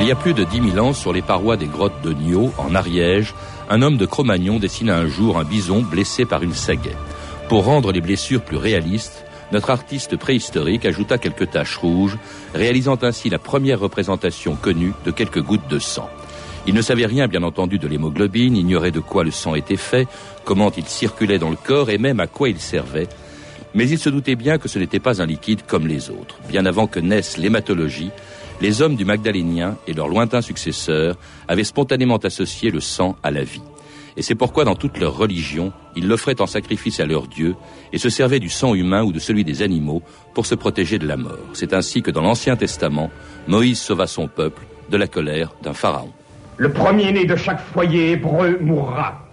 Il y a plus de dix mille ans, sur les parois des grottes de Nio, en Ariège, un homme de Cro-Magnon dessina un jour un bison blessé par une sagaie. Pour rendre les blessures plus réalistes, notre artiste préhistorique ajouta quelques taches rouges, réalisant ainsi la première représentation connue de quelques gouttes de sang. Il ne savait rien, bien entendu, de l'hémoglobine, ignorait de quoi le sang était fait, comment il circulait dans le corps et même à quoi il servait. Mais il se doutait bien que ce n'était pas un liquide comme les autres. Bien avant que naisse l'hématologie, les hommes du Magdalénien et leurs lointains successeurs avaient spontanément associé le sang à la vie. Et c'est pourquoi dans toutes leurs religions, ils l'offraient en sacrifice à leur Dieu et se servaient du sang humain ou de celui des animaux pour se protéger de la mort. C'est ainsi que dans l'Ancien Testament, Moïse sauva son peuple de la colère d'un pharaon. Le premier-né de chaque foyer hébreu mourra,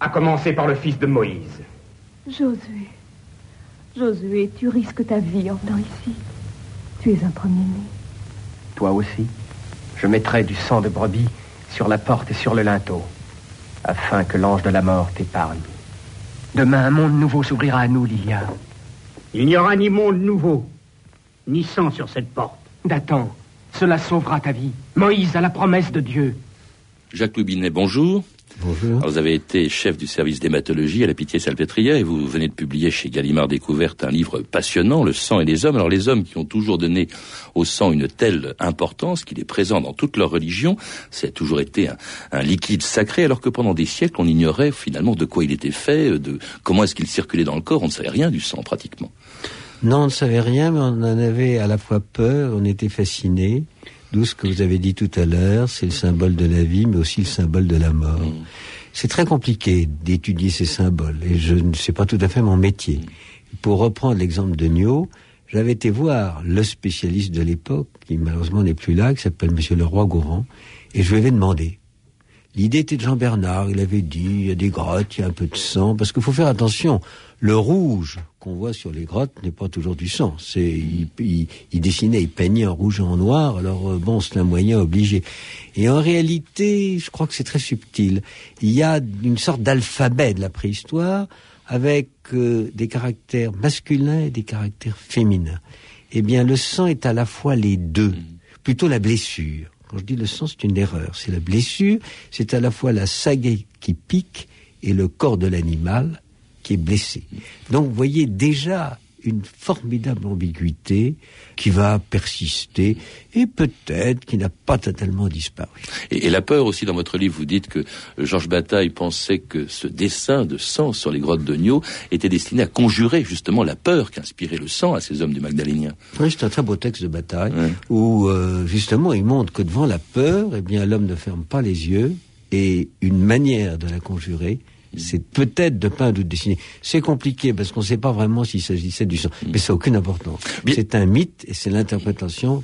à commencer par le fils de Moïse. Josué, Josué, tu risques ta vie en venant ici. Tu es un premier-né. Toi aussi, je mettrai du sang de brebis sur la porte et sur le linteau, afin que l'ange de la mort t'épargne. Demain, un monde nouveau s'ouvrira à nous, Lilia. Il n'y aura ni monde nouveau, ni sang sur cette porte. Dathan, cela sauvera ta vie. Moïse a la promesse de Dieu. Jacques Loubinet, bonjour. Bonjour. Alors, vous avez été chef du service d'hématologie à la Pitié-Salpêtrière et vous venez de publier chez Gallimard Découverte un livre passionnant, Le sang et les hommes. Alors les hommes qui ont toujours donné au sang une telle importance qu'il est présent dans toute leur religion, ça a toujours été un, un, liquide sacré alors que pendant des siècles on ignorait finalement de quoi il était fait, de comment est-ce qu'il circulait dans le corps, on ne savait rien du sang pratiquement. Non, on ne savait rien, mais on en avait à la fois peur, on était fasciné. D'où ce que vous avez dit tout à l'heure, c'est le symbole de la vie, mais aussi le symbole de la mort. Mmh. C'est très compliqué d'étudier ces symboles, et je ne sais pas tout à fait mon métier. Pour reprendre l'exemple de Nio, j'avais été voir le spécialiste de l'époque, qui malheureusement n'est plus là, qui s'appelle Monsieur Leroy-Gourand, et je lui avais demandé. L'idée était de Jean Bernard, il avait dit, il y a des grottes, il y a un peu de sang, parce qu'il faut faire attention, le rouge qu'on voit sur les grottes n'est pas toujours du sang. C'est, il, il, il, dessinait, il peignait en rouge et en noir. Alors euh, bon, c'est un moyen obligé. Et en réalité, je crois que c'est très subtil. Il y a une sorte d'alphabet de la préhistoire avec euh, des caractères masculins et des caractères féminins. Eh bien, le sang est à la fois les deux, plutôt la blessure. Quand je dis le sang, c'est une erreur. C'est la blessure, c'est à la fois la sagaie qui pique et le corps de l'animal qui est blessé. Donc vous voyez déjà une formidable ambiguïté qui va persister et peut-être qui n'a pas totalement disparu. Et, et, la peur aussi dans votre livre, vous dites que Georges Bataille pensait que ce dessin de sang sur les grottes de Nio était destiné à conjurer justement la peur qu'inspirait le sang à ces hommes du Magdalénien. Oui, c'est un très beau texte de Bataille où euh, justement il montre que devant la peur, eh bien l'homme ne ferme pas les yeux et une manière de la conjurer, c'est peut-être de peindre ou de dessiner. C'est compliqué parce qu'on ne sait pas vraiment s'il s'agissait du sang, mais ça n'a aucune importance. C'est un mythe et c'est l'interprétation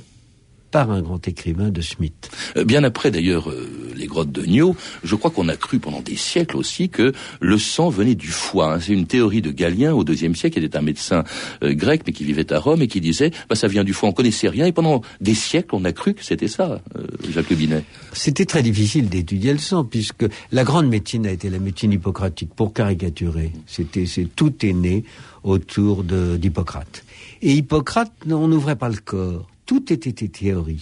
par un grand écrivain de Smith. Euh, bien après d'ailleurs euh, grottes de Nio, je crois qu'on a cru pendant des siècles aussi que le sang venait du foie. Hein. C'est une théorie de Galien au deuxième siècle, qui était un médecin euh, grec mais qui vivait à Rome et qui disait bah, ça vient du foie. On connaissait rien et pendant des siècles on a cru que c'était ça, euh, Jacques Le. C'était très difficile d'étudier le sang puisque la grande médecine a été la médecine hippocratique pour caricaturer. C'était c'est tout est né autour d'Hippocrate. Et Hippocrate, on n'ouvrait pas le corps tout était théorie,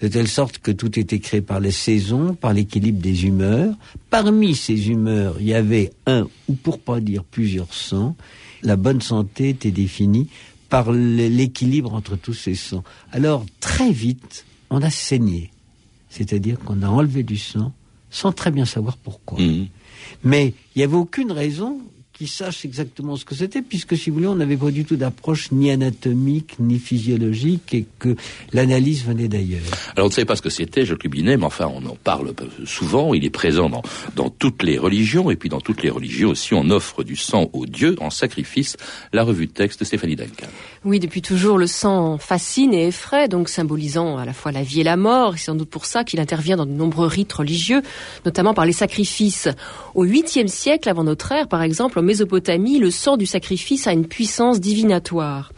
de telle sorte que tout était créé par les saisons, par l'équilibre des humeurs. Parmi ces humeurs, il y avait un, ou pour pas dire plusieurs sangs. La bonne santé était définie par l'équilibre entre tous ces sangs. Alors, très vite, on a saigné. C'est-à-dire qu'on a enlevé du sang sans très bien savoir pourquoi. Mmh. Mais il n'y avait aucune raison qui sache exactement ce que c'était, puisque si vous voulez, on n'avait pas du tout d'approche ni anatomique ni physiologique et que l'analyse venait d'ailleurs. Alors on ne savait pas ce que c'était, Jacques Lubinet, mais enfin on en parle souvent, il est présent dans, dans toutes les religions, et puis dans toutes les religions aussi, on offre du sang aux dieux en sacrifice. La revue de texte de Stéphanie Duncan. Oui, depuis toujours, le sang fascine et effraie, donc symbolisant à la fois la vie et la mort, et c'est sans doute pour ça qu'il intervient dans de nombreux rites religieux, notamment par les sacrifices. Au 8e siècle avant notre ère, par exemple, Mésopotamie, le sang du sacrifice a une puissance divinatoire.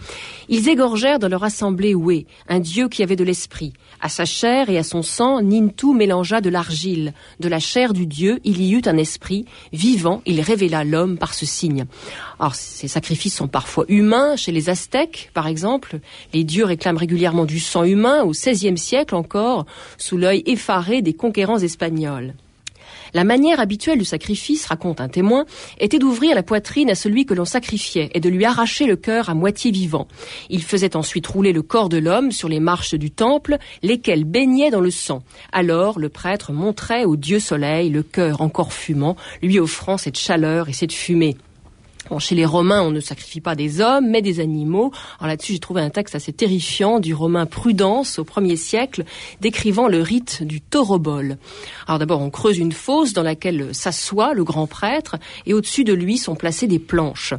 Ils égorgèrent dans leur assemblée Oué, un dieu qui avait de l'esprit. À sa chair et à son sang, Nintou mélangea de l'argile. De la chair du dieu, il y eut un esprit. Vivant, il révéla l'homme par ce signe. Alors, ces sacrifices sont parfois humains. Chez les Aztèques, par exemple, les dieux réclament régulièrement du sang humain, au XVIe siècle encore, sous l'œil effaré des conquérants espagnols. La manière habituelle du sacrifice, raconte un témoin, était d'ouvrir la poitrine à celui que l'on sacrifiait et de lui arracher le cœur à moitié vivant. Il faisait ensuite rouler le corps de l'homme sur les marches du temple, lesquelles baignaient dans le sang. Alors le prêtre montrait au dieu soleil le cœur encore fumant, lui offrant cette chaleur et cette fumée chez les Romains, on ne sacrifie pas des hommes, mais des animaux. Alors là-dessus, j'ai trouvé un texte assez terrifiant du Romain Prudence au 1er siècle, décrivant le rite du taurobol. Alors d'abord, on creuse une fosse dans laquelle s'assoit le grand prêtre, et au-dessus de lui sont placées des planches.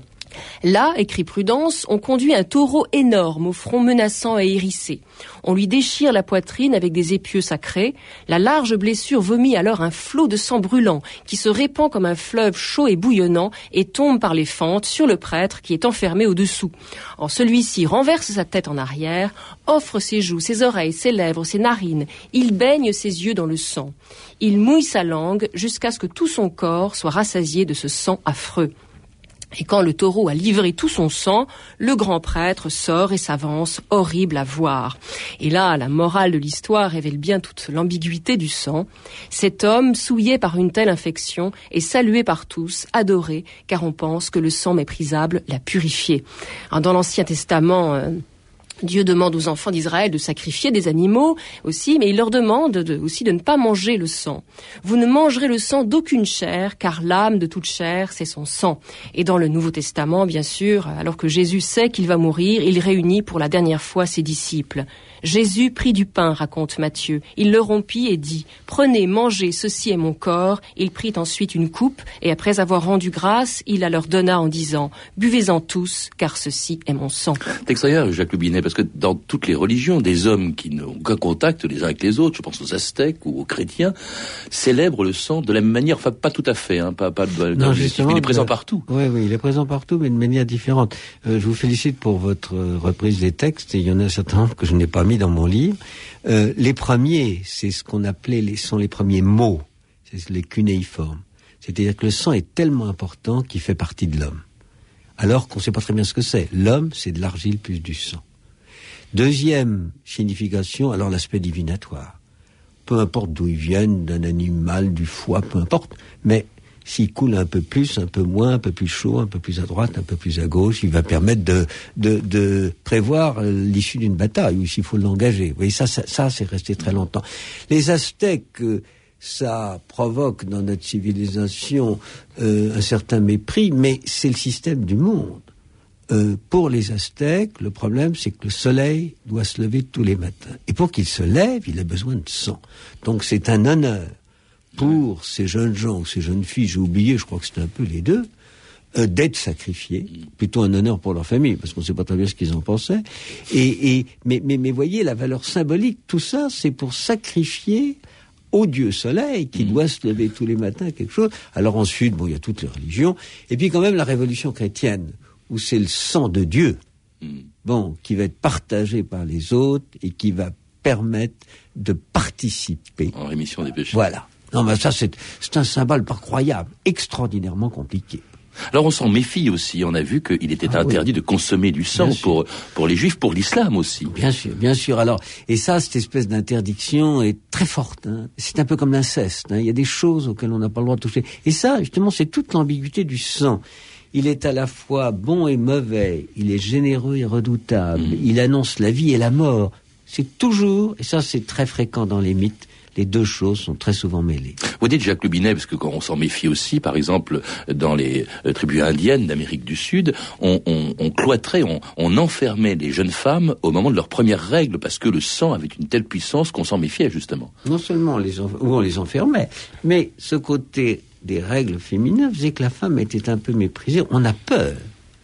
Là, écrit Prudence, on conduit un taureau énorme au front menaçant et hérissé. On lui déchire la poitrine avec des épieux sacrés. La large blessure vomit alors un flot de sang brûlant qui se répand comme un fleuve chaud et bouillonnant et tombe par les fentes sur le prêtre qui est enfermé au-dessous. En celui-ci renverse sa tête en arrière, offre ses joues, ses oreilles, ses lèvres, ses narines. Il baigne ses yeux dans le sang. Il mouille sa langue jusqu'à ce que tout son corps soit rassasié de ce sang affreux. Et quand le taureau a livré tout son sang, le grand prêtre sort et s'avance, horrible à voir. Et là, la morale de l'histoire révèle bien toute l'ambiguïté du sang. Cet homme, souillé par une telle infection, est salué par tous, adoré, car on pense que le sang méprisable l'a purifié. dans l'Ancien Testament, euh, Dieu demande aux enfants d'Israël de sacrifier des animaux aussi, mais il leur demande aussi de ne pas manger le sang. Vous ne mangerez le sang d'aucune chair, car l'âme de toute chair, c'est son sang. Et dans le Nouveau Testament, bien sûr, alors que Jésus sait qu'il va mourir, il réunit pour la dernière fois ses disciples. Jésus prit du pain, raconte Matthieu. Il le rompit et dit, Prenez, mangez, ceci est mon corps. Il prit ensuite une coupe, et après avoir rendu grâce, il la leur donna en disant, Buvez-en tous, car ceci est mon sang. Parce que dans toutes les religions, des hommes qui n'ont aucun contact les uns avec les autres, je pense aux Aztèques ou aux chrétiens, célèbrent le sang de la même manière, enfin pas tout à fait, hein, pas, pas non, justement, il est présent partout. Oui, oui, il est présent partout, mais de manière différente. Euh, je vous félicite pour votre reprise des textes, et il y en a certains que je n'ai pas mis dans mon livre. Euh, les premiers, c'est ce qu'on appelait, les, sont les premiers mots, c'est les cunéiformes. C'est-à-dire que le sang est tellement important qu'il fait partie de l'homme. Alors qu'on ne sait pas très bien ce que c'est. L'homme, c'est de l'argile plus du sang. Deuxième signification, alors l'aspect divinatoire. Peu importe d'où ils viennent, d'un animal, du foie, peu importe, mais s'il coule un peu plus, un peu moins, un peu plus chaud, un peu plus à droite, un peu plus à gauche, il va permettre de, de, de prévoir l'issue d'une bataille ou s'il faut l'engager. Vous voyez, ça, ça, ça c'est resté très longtemps. Les Aztèques, euh, ça provoque dans notre civilisation euh, un certain mépris, mais c'est le système du monde. Euh, pour les Aztèques, le problème, c'est que le soleil doit se lever tous les matins. Et pour qu'il se lève, il a besoin de sang. Donc c'est un honneur pour ces jeunes gens ou ces jeunes filles, j'ai oublié, je crois que c'était un peu les deux, euh, d'être sacrifiés, plutôt un honneur pour leur famille, parce qu'on ne sait pas très bien ce qu'ils en pensaient. Et, et mais, mais, mais voyez la valeur symbolique, tout ça, c'est pour sacrifier au Dieu Soleil qui mm. doit se lever tous les matins quelque chose. Alors ensuite, bon, il y a toutes les religions, et puis quand même la Révolution chrétienne, où c'est le sang de Dieu, mm. bon, qui va être partagé par les autres et qui va permettre de participer en rémission des péchés. Voilà. Non, mais ça, c'est un symbole pas croyable, extraordinairement compliqué. Alors on s'en méfie aussi. On a vu qu'il était ah interdit de consommer du sang pour pour les juifs, pour l'islam aussi. Bien sûr, bien sûr. Alors et ça, cette espèce d'interdiction est très forte. Hein. C'est un peu comme l'inceste. Hein. Il y a des choses auxquelles on n'a pas le droit de toucher. Et ça, justement, c'est toute l'ambiguïté du sang. Il est à la fois bon et mauvais. Il est généreux et redoutable. Mm. Il annonce la vie et la mort. C'est toujours, et ça c'est très fréquent dans les mythes, les deux choses sont très souvent mêlées. Vous dites Jacques Lubinet, parce que quand on s'en méfie aussi, par exemple, dans les euh, tribus indiennes d'Amérique du Sud, on, cloîtrait, on, enfermait les jeunes femmes au moment de leurs premières règles, parce que le sang avait une telle puissance qu'on s'en méfiait, justement. Non seulement on les, on les enfermait, mais ce côté des règles féminines faisait que la femme était un peu méprisée. On a peur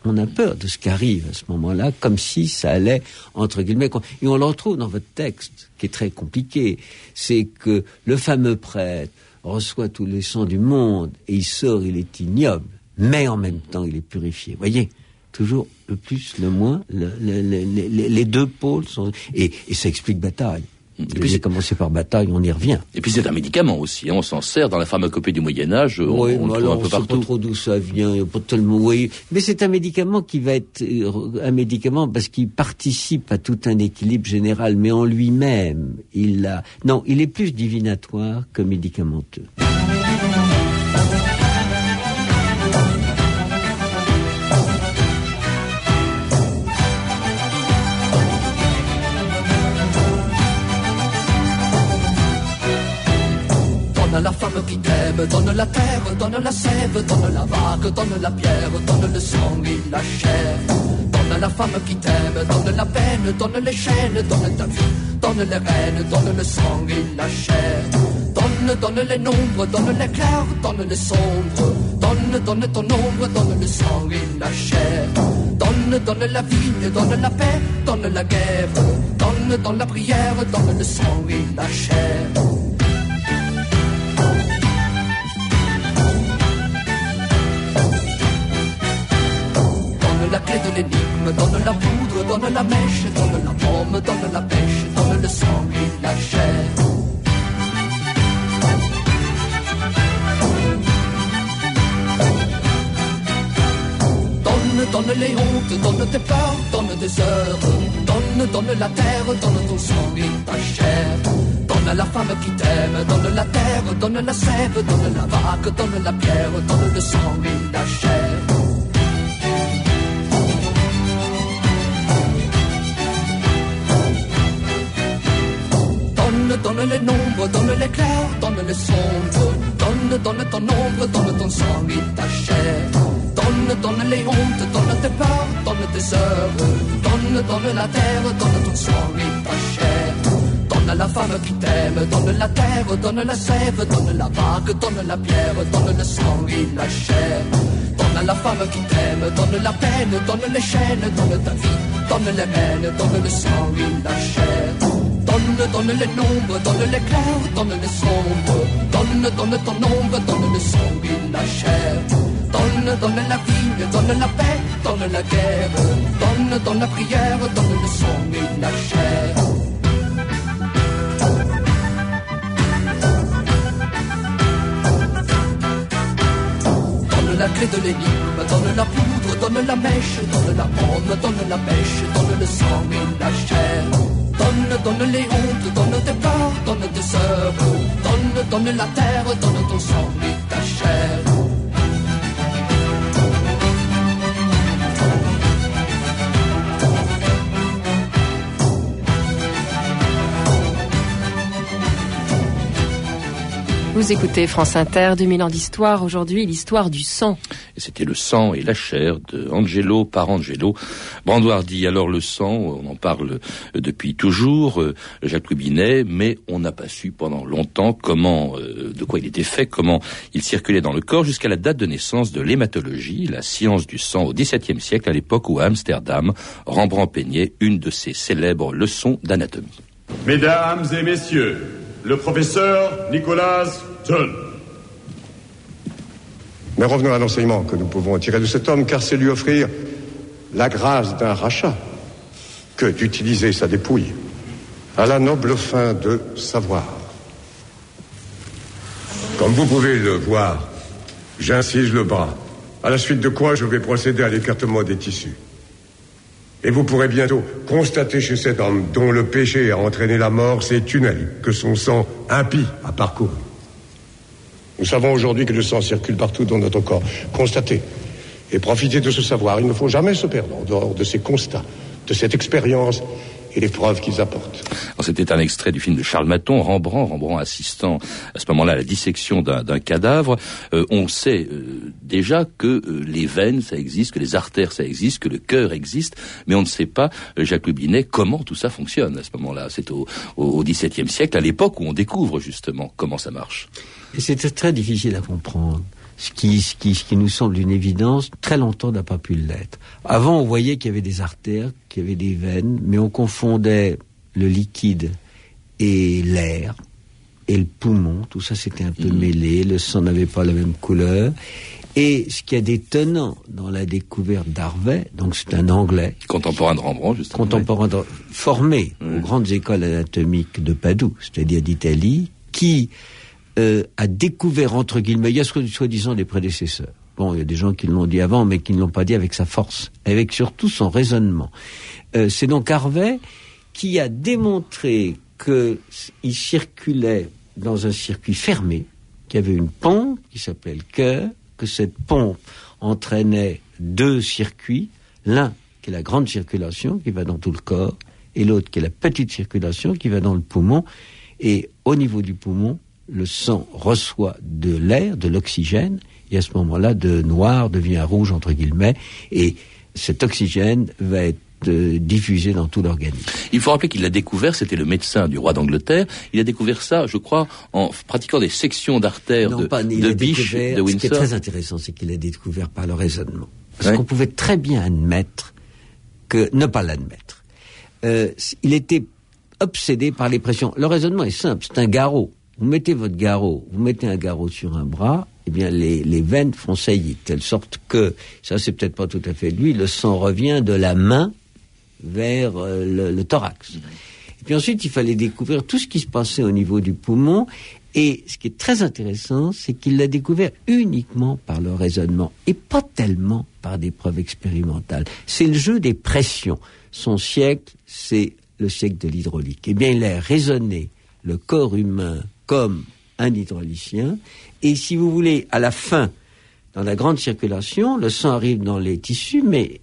on a peur de ce qui arrive à ce moment-là, comme si ça allait, entre guillemets, et on le retrouve dans votre texte, qui est très compliqué, c'est que le fameux prêtre reçoit tous les sangs du monde, et il sort, il est ignoble, mais en même temps, il est purifié. Voyez toujours le plus, le moins. le- le- le- les, les deux pôles sont et, et ça explique bataille. Et puis c'est- commencé par bataille, on y revient. Et puis c'est un médicament aussi, hein, on s'en sert dans la pharmacopée du Moyen Âge, on, oui, on le trouve alors un on peu sait pas partout. trop d'où ça vient, pas tellement. Oui, mais c'est un médicament qui va être euh, un médicament parce qu'il participe à tout un équilibre général, mais en lui-même, il a. Non, il est plus divinatoire que médicamenteux. Donne la femme qui t'aime, donne la terre, donne la sève, donne la vague, donne la pierre, donne le sang et la chair. Donne la femme qui t'aime, donne la peine, donne les chaînes, donne ta vie, donne les rênes, donne le sang et la chair. Donne, donne les nombres, donne les clairs, donne les sombres. Donne, donne ton ombre, donne le sang et la chair. Donne, donne la vigne, donne la paix, donne la guerre. Donne, donne la prière, donne le sang et la chair. Donne la mèche, donne la pomme, donne la pêche, donne le sang et la chair. Donne, donne les hontes, donne tes peurs, donne des heures. Donne, donne la terre, donne ton sang et ta chair. Donne la femme qui t'aime, donne la terre, donne la sève, donne la vague, donne la pierre, donne le sang et la chair. Donne sombres. Donne, donne ton ombre, donne ton sang et ta chair. Donne, donne les hontes, donne tes peurs, donne tes heures. Donne, donne la terre, donne ton sang et ta chair. Donne la femme qui t'aime, donne la terre, donne la sève, donne la vague, donne la pierre, donne le sang et la chair. Donne la femme qui t'aime, donne la peine, donne les chaînes, donne ta vie, donne les rênes, donne le sang et la chair. Donne, donne les nombres, donne les clairs, donne les sombres. Donne, donne ton ombre, donne le sang et la chair. Donne, donne la vigne, donne la paix, donne la guerre. Donne, donne la prière, donne le sang et la chair. Donne la clé de l'énigme, donne la poudre, donne la mèche, donne la pomme, donne la pêche, donne le sang et la chair. Donne, donne les hontes, donne tes peurs, donne tes sœurs. Donne, donne la terre, donne ton sang Vous écoutez France Inter, 2000 ans d'histoire. Aujourd'hui, l'histoire du sang. Et c'était le sang et la chair de Angelo Parangelo. Brandoir dit alors le sang, on en parle depuis toujours, euh, Jacques Rubinet, mais on n'a pas su pendant longtemps comment, euh, de quoi il était fait, comment il circulait dans le corps jusqu'à la date de naissance de l'hématologie, la science du sang au XVIIe siècle, à l'époque où à Amsterdam, Rembrandt peignait une de ses célèbres leçons d'anatomie. Mesdames et messieurs, le professeur Nicolas John. Mais revenons à l'enseignement que nous pouvons tirer de cet homme, car c'est lui offrir la grâce d'un rachat que d'utiliser sa dépouille à la noble fin de savoir. Comme vous pouvez le voir, j'incise le bras, à la suite de quoi je vais procéder à l'écartement des tissus. Et vous pourrez bientôt constater chez cet homme dont le péché a entraîné la mort ces tunnels que son sang impie a parcouru. Nous savons aujourd'hui que le sang circule partout dans notre corps. Constatez et profitez de ce savoir. Il ne faut jamais se perdre en dehors de ces constats, de cette expérience et les preuves qu'ils apportent. Alors, C'était un extrait du film de Charles Maton, Rembrandt, Rembrandt assistant à ce moment-là à la dissection d'un d'un cadavre. Euh, on sait euh, déjà que euh, les veines, ça existe, que les artères, ça existe, que le cœur existe, mais on ne sait pas, euh, Jacques Lubinet, comment tout ça fonctionne à ce moment-là. C'est au, au, au XVIIe siècle, à l'époque où on découvre justement comment ça marche. Et c'était très difficile à comprendre. Ce qui, ce, qui, ce qui nous semble une évidence, très longtemps n'a pas pu l'être. Avant, on voyait qu'il y avait des artères, qu'il y avait des veines, mais on confondait le liquide et l'air et le poumon. Tout ça, c'était un peu mêlé. Le sang n'avait pas la même couleur. Et ce qui est d'étonnant dans la découverte d'Harvey, donc c'est un Anglais. Contemporain de Rembrandt, justement. Contemporain de, formé aux grandes écoles anatomiques de Padoue, c'est-à-dire d'Italie, qui euh, a découvert, entre guillemets, il y a soi-disant des prédécesseurs. Bon, il y a des gens qui l'ont dit avant, mais qui ne l'ont pas dit avec sa force, avec surtout son raisonnement. Euh, c'est donc Harvey qui a démontré qu'il circulait dans un circuit fermé, qu'il y avait une pompe qui s'appelait le cœur, que cette pompe entraînait deux circuits, l'un qui est la grande circulation qui va dans tout le corps, et l'autre qui est la petite circulation qui va dans le poumon. Et au niveau du poumon, le sang reçoit de l'air, de l'oxygène, et à ce moment-là, de noir devient rouge, entre guillemets, et cet oxygène va être euh, diffusé dans tout l'organisme. Il faut rappeler qu'il l'a découvert, c'était le médecin du roi d'Angleterre, il a découvert ça, je crois, en pratiquant des sections d'artères de, pas, de biche de Windsor. Ce qui est très intéressant, c'est qu'il a découvert par le raisonnement. Parce qu'on pouvait très bien admettre que, ne pas l'admettre. Euh, il était obsédé par les pressions. Le raisonnement est simple, c'est un garrot. Vous mettez votre garrot, vous mettez un garrot sur un bras, eh bien les, les veines font saillir, de telle sorte que, ça c'est peut-être pas tout à fait lui, le sang revient de la main vers euh, le, le, thorax. Et puis ensuite, il fallait découvrir tout ce qui se passait au niveau du poumon. Et ce qui est très intéressant, c'est qu'il l'a découvert uniquement par le raisonnement et pas tellement par des preuves expérimentales. C'est le jeu des pressions. Son siècle, c'est le siècle de l'hydraulique. Eh bien, il a raisonné le corps humain comme un hydraulicien. Et si vous voulez, à la fin, dans la grande circulation, le sang arrive dans les tissus, mais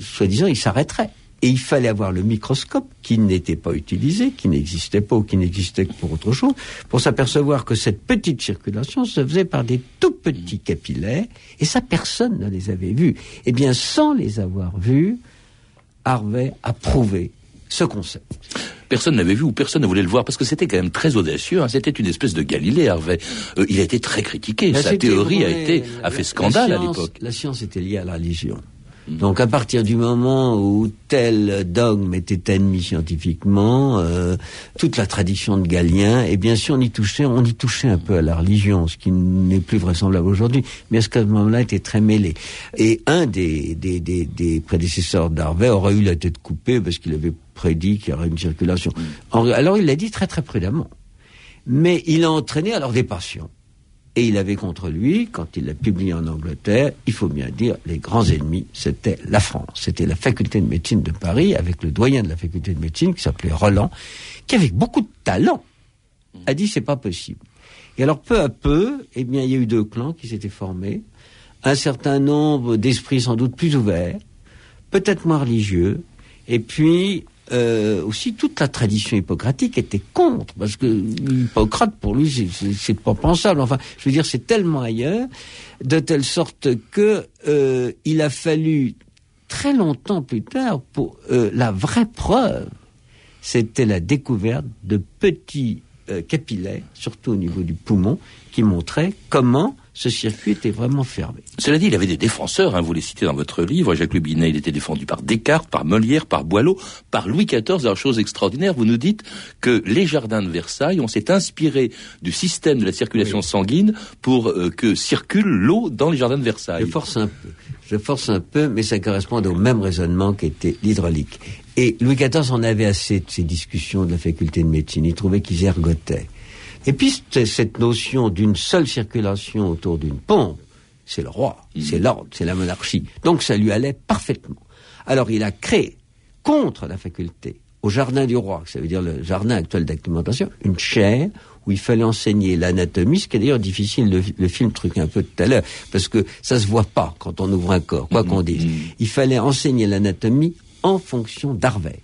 soi-disant, il s'arrêterait. Et il fallait avoir le microscope qui n'était pas utilisé, qui n'existait pas ou qui n'existait que pour autre chose, pour s'apercevoir que cette petite circulation se faisait par des tout petits capillaires, et ça personne ne les avait vus. Eh bien, sans les avoir vus, Harvey a prouvé ce concept. Personne n'avait vu ou personne ne voulait le voir parce que c'était quand même très audacieux. Hein. C'était une espèce de Galilée, Harvey. Euh, il a été très critiqué. Sa théorie a été a fait scandale à l'époque. La science était liée à la religion. Donc à partir du moment où tel dogme était admis scientifiquement, euh, toute la tradition de Galien, et bien sûr on y touchait, on y touchait un peu à la religion, ce qui n'est plus vraisemblable aujourd'hui, mais à ce moment-là était très mêlé. Et un des, des, des, des prédécesseurs d'Harvey aurait eu la tête coupée parce qu'il avait prédit qu'il y aurait une circulation. Alors il l'a dit très très prudemment. Mais il a entraîné alors des passions. Et il avait contre lui, quand il l'a publié en Angleterre, il faut bien dire, les grands ennemis, c'était la France. C'était la faculté de médecine de Paris, avec le doyen de la faculté de médecine, qui s'appelait Roland, qui avait beaucoup de talent, a dit c'est pas possible. Et alors peu à peu, eh bien, il y a eu deux clans qui s'étaient formés, un certain nombre d'esprits sans doute plus ouverts, peut-être moins religieux, et puis euh, aussi toute la tradition hippocratique était contre, parce que Hippocrate, pour lui, c'est pas pensable. Enfin, je veux dire, c'est tellement ailleurs, de telle sorte que euh, il a fallu très longtemps plus tard pour euh, la vraie preuve, c'était la découverte de petits euh, capillaires, surtout au niveau du poumon, qui montraient comment ce circuit était vraiment fermé. Cela dit, il avait des défenseurs, hein, vous les citez dans votre livre, Jacques Le Binet, il était défendu par Descartes, par Molière, par Boileau, par Louis XIV. Alors, chose extraordinaire, vous nous dites que les jardins de Versailles, on s'est inspiré du système de la circulation sanguine pour euh, que circule l'eau dans les jardins de Versailles. Je force un peu, je force un peu, mais ça correspond au même raisonnement qu'était l'hydraulique. Et Louis XIV en avait assez de ces discussions de la faculté de médecine. Il trouvait qu'ils ergotaient. Et puis cette notion d'une seule circulation autour d'une pompe, c'est le roi, mmh. c'est l'ordre, c'est la monarchie. Donc ça lui allait parfaitement. Alors il a créé, contre la faculté, au jardin du roi, ça veut dire le jardin actuel d'acclimatation, une chaire où il fallait enseigner l'anatomie, ce qui est d'ailleurs difficile, le, le, film truc un peu tout à l'heure, parce que ça se voit pas quand on ouvre un corps, quoi mmh. qu'on dise. Mmh. Il fallait enseigner l'anatomie en fonction d'Harvey.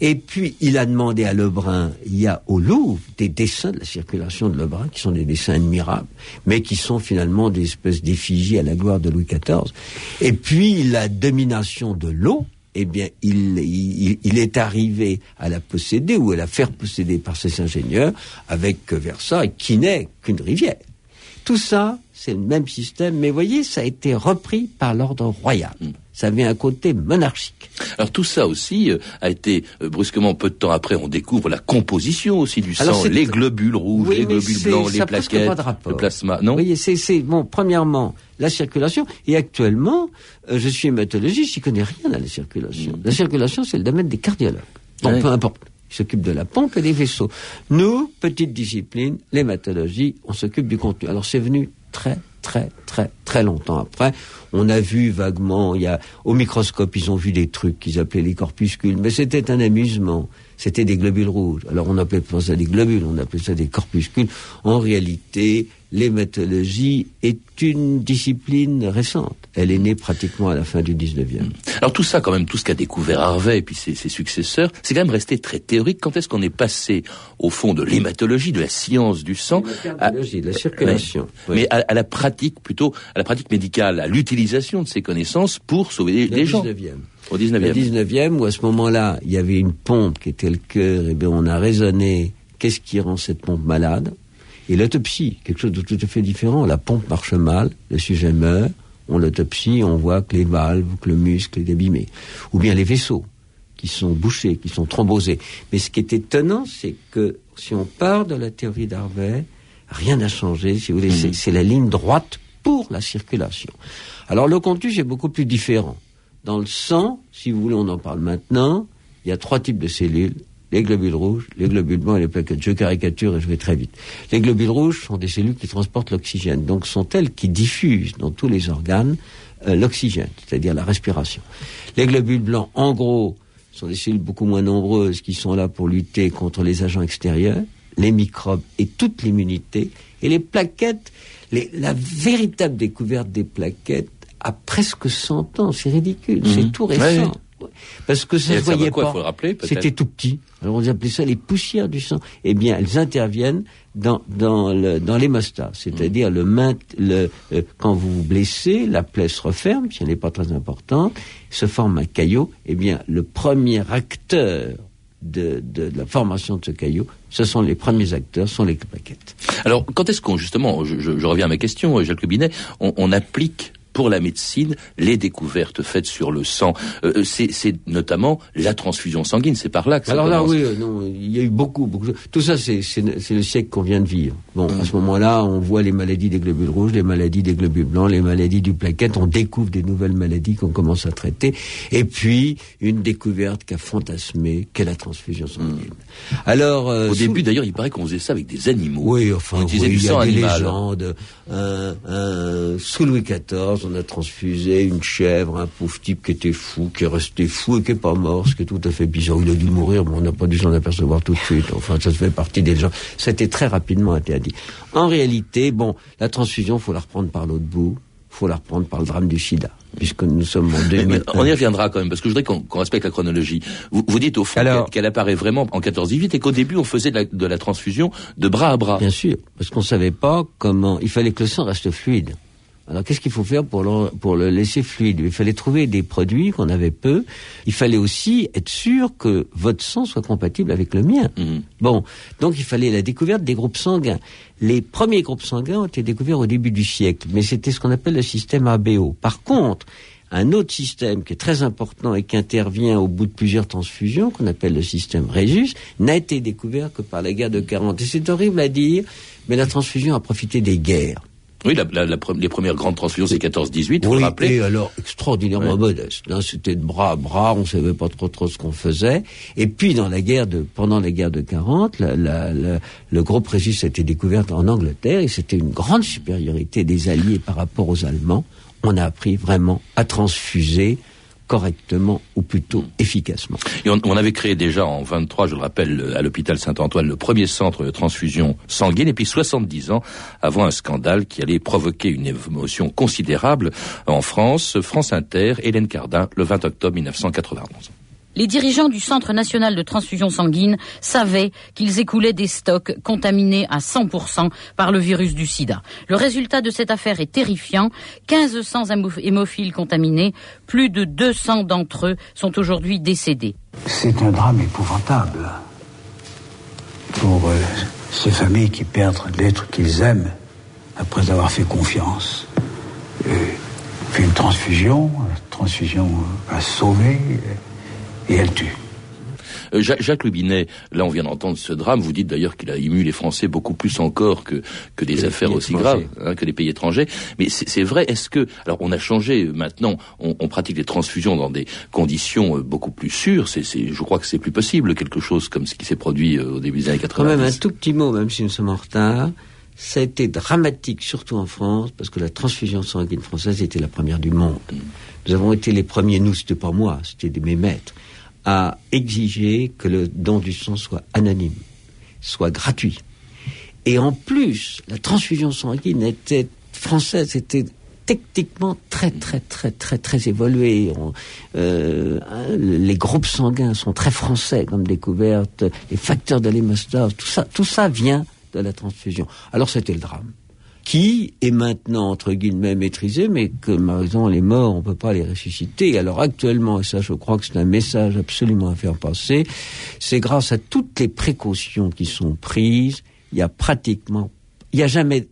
Et puis, il a demandé à Lebrun, il y a au Louvre des dessins de la circulation de Lebrun, qui sont des dessins admirables, mais qui sont finalement des espèces d'effigies à la gloire de Louis XIV. Et puis, la domination de l'eau, eh bien, il, il, il, est arrivé à la posséder ou à la faire posséder par ses ingénieurs avec Versailles, qui n'est qu'une rivière. Tout ça, c'est le même système, mais voyez, ça a été repris par l'ordre royal. Ça avait un côté monarchique. Alors tout ça aussi euh, a été euh, brusquement peu de temps après, on découvre la composition aussi du sang, les globules rouges, les globules blancs, les plaquettes, le plasma. Non. Oui, c'est bon. Premièrement, la circulation. Et actuellement, euh, je suis hématologiste, je connais rien à la circulation. Mm. La circulation, c'est le domaine des cardiologues. Bon, peu importe. Ils s'occupent de la pompe et des vaisseaux. Nous, petite discipline, l'hématologie, on s'occupe du contenu. Alors c'est venu très, très, très, très longtemps après. On a vu vaguement, il y a, au microscope, ils ont vu des trucs qu'ils appelaient les corpuscules, mais c'était un amusement. C'était des globules rouges. Alors on appelait pas ça des globules, on appelait ça des corpuscules. En réalité, l'hématologie est une discipline récente. Elle est née pratiquement à la fin du 19e. Alors tout ça, quand même, tout ce qu'a découvert Harvey et puis ses, successeurs, c'est quand même resté très théorique. Quand est-ce qu'on est passé au fond de l'hématologie, de la science du sang, à, de la circulation, mais à, la pratique plutôt, à la pratique médicale, à l'utilisation de ces connaissances pour sauver les gens. 19e. Au 19e. Le 19e, où à ce moment-là, il y avait une pompe qui était le cœur, et bien on a raisonné, qu'est-ce qui rend cette pompe malade et l'autopsie, quelque chose de tout à fait différent. La pompe marche mal, le sujet meurt, on l'autopsie, on voit que les valves, que le muscle est abîmé. Ou bien les vaisseaux qui sont bouchés, qui sont thrombosés. Mais ce qui est étonnant, c'est que si on part de la théorie d'Harvey, rien n'a changé, si vous voulez, mmh. c'est la ligne droite pour la circulation. Alors le contenu est beaucoup plus différent. Dans le sang, si vous voulez, on en parle maintenant, il y a trois types de cellules les globules rouges, les globules blancs et les plaquettes. Je caricature et je vais très vite. Les globules rouges sont des cellules qui transportent l'oxygène, donc sont elles qui diffusent dans tous les organes euh, l'oxygène, c'est-à-dire la respiration. Les globules blancs, en gros, sont des cellules beaucoup moins nombreuses qui sont là pour lutter contre les agents extérieurs, les microbes et toute l'immunité. Et les plaquettes, la véritable découverte des plaquettes a presque 100 ans, c'est ridicule, c'est mhm. tout récent. Parce que ça ne se voyait pas. C'était tout petit. Alors on appelait ça les poussières du sang. Eh bien, elles interviennent dans dans le, dans c'est-à-dire le, le euh, quand vous vous blessez, la plaie se referme, si elle n'est pas très importante, se forme un caillot. Eh bien, le premier acteur de, de, la formation de ce caillot, ce sont les premiers acteurs, sont les plaquettes. Alors, quand est-ce qu'on, justement, je, je, reviens à ma question, Jacques Binet, on, on applique pour la médecine les découvertes faites sur le sang. Euh, c'est notamment la transfusion sanguine. C'est par là que ça Alors là, oui, euh, non, il y a eu beaucoup, beaucoup. Tout ça, c'est le siècle qu'on vient de vivre. Bon, à ce moment-là, on voit les maladies des globules rouges, les maladies des globules blancs, les maladies du plaquette. On découvre des nouvelles maladies qu'on commence à traiter. Et puis, une découverte qui a fantasmé, qu'est la transfusion sanguine. Hmm. Alors, euh, au début, d'ailleurs, il paraît qu'on faisait ça avec des animaux. Oui, enfin, on oui, du sang il y a des légendes. sous Louis XIV, on a transfusé une chèvre, un pauvre type qui était fou, qui est resté fou et qui est pas mort, ce qui est tout à fait bizarre. Il a dû mourir, mais on n'a pas dû s'en apercevoir tout de suite. Enfin, ça se fait partie des gens. C'était très rapidement interdit. En réalité, bon, la transfusion, faut la reprendre par l'autre bout faut la reprendre par le drame du sida, puisque nous sommes en 2000. On y reviendra quand même, parce que je voudrais qu'on respecte la chronologie. Vous, vous dites au fond qu'elle apparaît vraiment en 14-18 et qu'au début on faisait de la, de la, transfusion de bras à bras. Bien sûr, parce qu'on savait pas comment. Il fallait que le sang reste fluide. Alors qu'est-ce qu'il faut faire pour le, pour le laisser fluide? Il fallait trouver des produits qu'on avait peu. Il fallait aussi être sûr que votre sang soit compatible avec le mien. Mhm. Bon, donc il fallait la découverte des groupes sanguins. Les premiers groupes sanguins ont été découverts au début du siècle, mais c'était ce qu'on appelle le système ABO. Par contre, un autre système qui est très important et qui intervient au bout de plusieurs transfusions, qu'on appelle le système Rhesus, n'a été découvert que par la guerre de 40. Et c'est horrible à dire, mais la transfusion a profité des guerres. Oui, la, la, les premières grandes transfusions, c'est 14-18, vous oui, rappelez alors, extraordinairement modeste. Hein, C'était de bras à bras, on savait pas trop trop ce qu'on faisait. Et puis, dans la guerre de, pendant la guerre de 40, la, le groupe Régis a été découvert en Angleterre et c'était une grande supériorité des Alliés par rapport aux Allemands. On a appris vraiment à transfuser correctement ou plutôt efficacement. Et on, avait créé déjà en 23, je le rappelle, à l'hôpital Saint-Antoine, le premier centre de transfusion sanguine, et puis 70 ans avant un scandale qui allait provoquer une émotion considérable en France, France Inter, Hélène Cardin, le 20 octobre 1991 les dirigeants du Centre national de transfusion sanguine savaient qu'ils écoulaient des stocks contaminés à 100% par le virus du sida. Le résultat de cette affaire est terrifiant. 1500 hémophiles contaminés, plus de 200 d'entre eux sont aujourd'hui décédés. C'est un drame épouvantable pour euh, ces familles qui perdent l'être qu'ils aiment après avoir fait confiance. Euh, fait une transfusion, transfusion a sauvé et elle tue. Euh, Jacques Lubinet, là on vient d'entendre ce drame, vous dites d'ailleurs qu'il a ému les Français beaucoup plus encore que, que des affaires aussi graves, hein, que les pays étrangers. Mais c'est vrai, est-ce que... Alors on a changé maintenant, on, on, pratique les transfusions dans des conditions euh, beaucoup plus sûres, c'est je crois que c'est plus possible, quelque chose comme ce qui s'est produit euh, au début des années 80. Quand même un tout petit mot, même si nous sommes en retard. Ça a été dramatique, surtout en France, parce que la transfusion sanguine française était la première du monde. Mm. Nous avons été les premiers, nous, c'était pas moi, c'était mes maîtres a exigé que le don du sang soit anonyme, soit gratuit. Et en plus, la transfusion sanguine était française, était techniquement très très très très très évoluée. euh, les groupes sanguins sont très français comme découverte, les facteurs de l'hémostase, tout ça, tout ça vient de la transfusion. Alors c'était le drame qui est maintenant, entre guillemets, maîtrisé, mais que, malheureusement, les morts, on ne peut pas les ressusciter. Alors actuellement, et ça je crois que c'est un message absolument à faire passer, c'est grâce à toutes les précautions qui sont prises, il y a pratiquement, il n'y a jamais,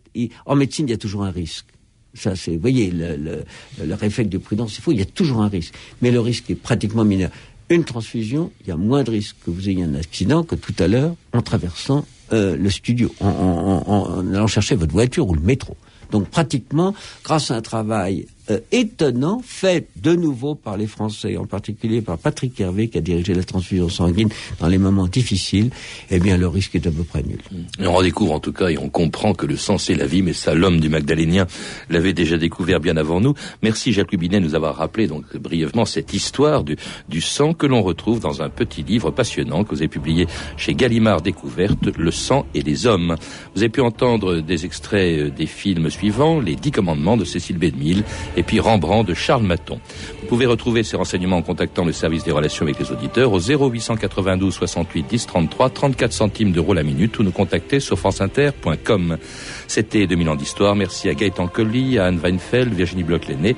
en médecine, il y a toujours un risque. Ça, c'est, vous voyez, le, le, le réflexe de prudence, il faut, il y a toujours un risque. Mais le risque est pratiquement mineur. Une transfusion, il y a moins de risque que vous ayez un accident que tout à l'heure en traversant euh, le studio, en, en, allant chercher votre voiture ou le métro. Donc pratiquement, grâce à un travail euh, étonnant fait de nouveau par les Français, en particulier par Patrick Hervé qui a dirigé la transfusion sanguine dans les moments difficiles, eh bien le risque est à peu près nul. Et on redécouvre en tout cas et on comprend que le sang c'est la vie, mais ça l'homme du Magdalénien l'avait déjà découvert bien avant nous. Merci Jacques Lubinet de nous avoir rappelé donc brièvement cette histoire du, du sang que l'on retrouve dans un petit livre passionnant que vous avez publié chez Gallimard Découverte, Le sang et les hommes. Vous avez pu entendre des extraits euh, des films suivants, Les Dix Commandements de Cécile Bédemille et puis Rembrandt de Charles Maton. Vous pouvez retrouver ces renseignements en contactant le service des relations avec les auditeurs au 0892 68 10 33 34 centimes d'euros la minute ou nous contacter sur franceinter.com. C'était 2000 ans d'histoire. Merci à Gaëtan Colli, à Anne Weinfeld, Virginie Bloch-Lenné,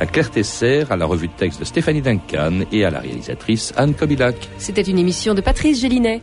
à Claire Tesser, à la revue de texte de Stéphanie Duncan et à la réalisatrice Anne Kobilac. C'était une émission de Patrice Gélinet.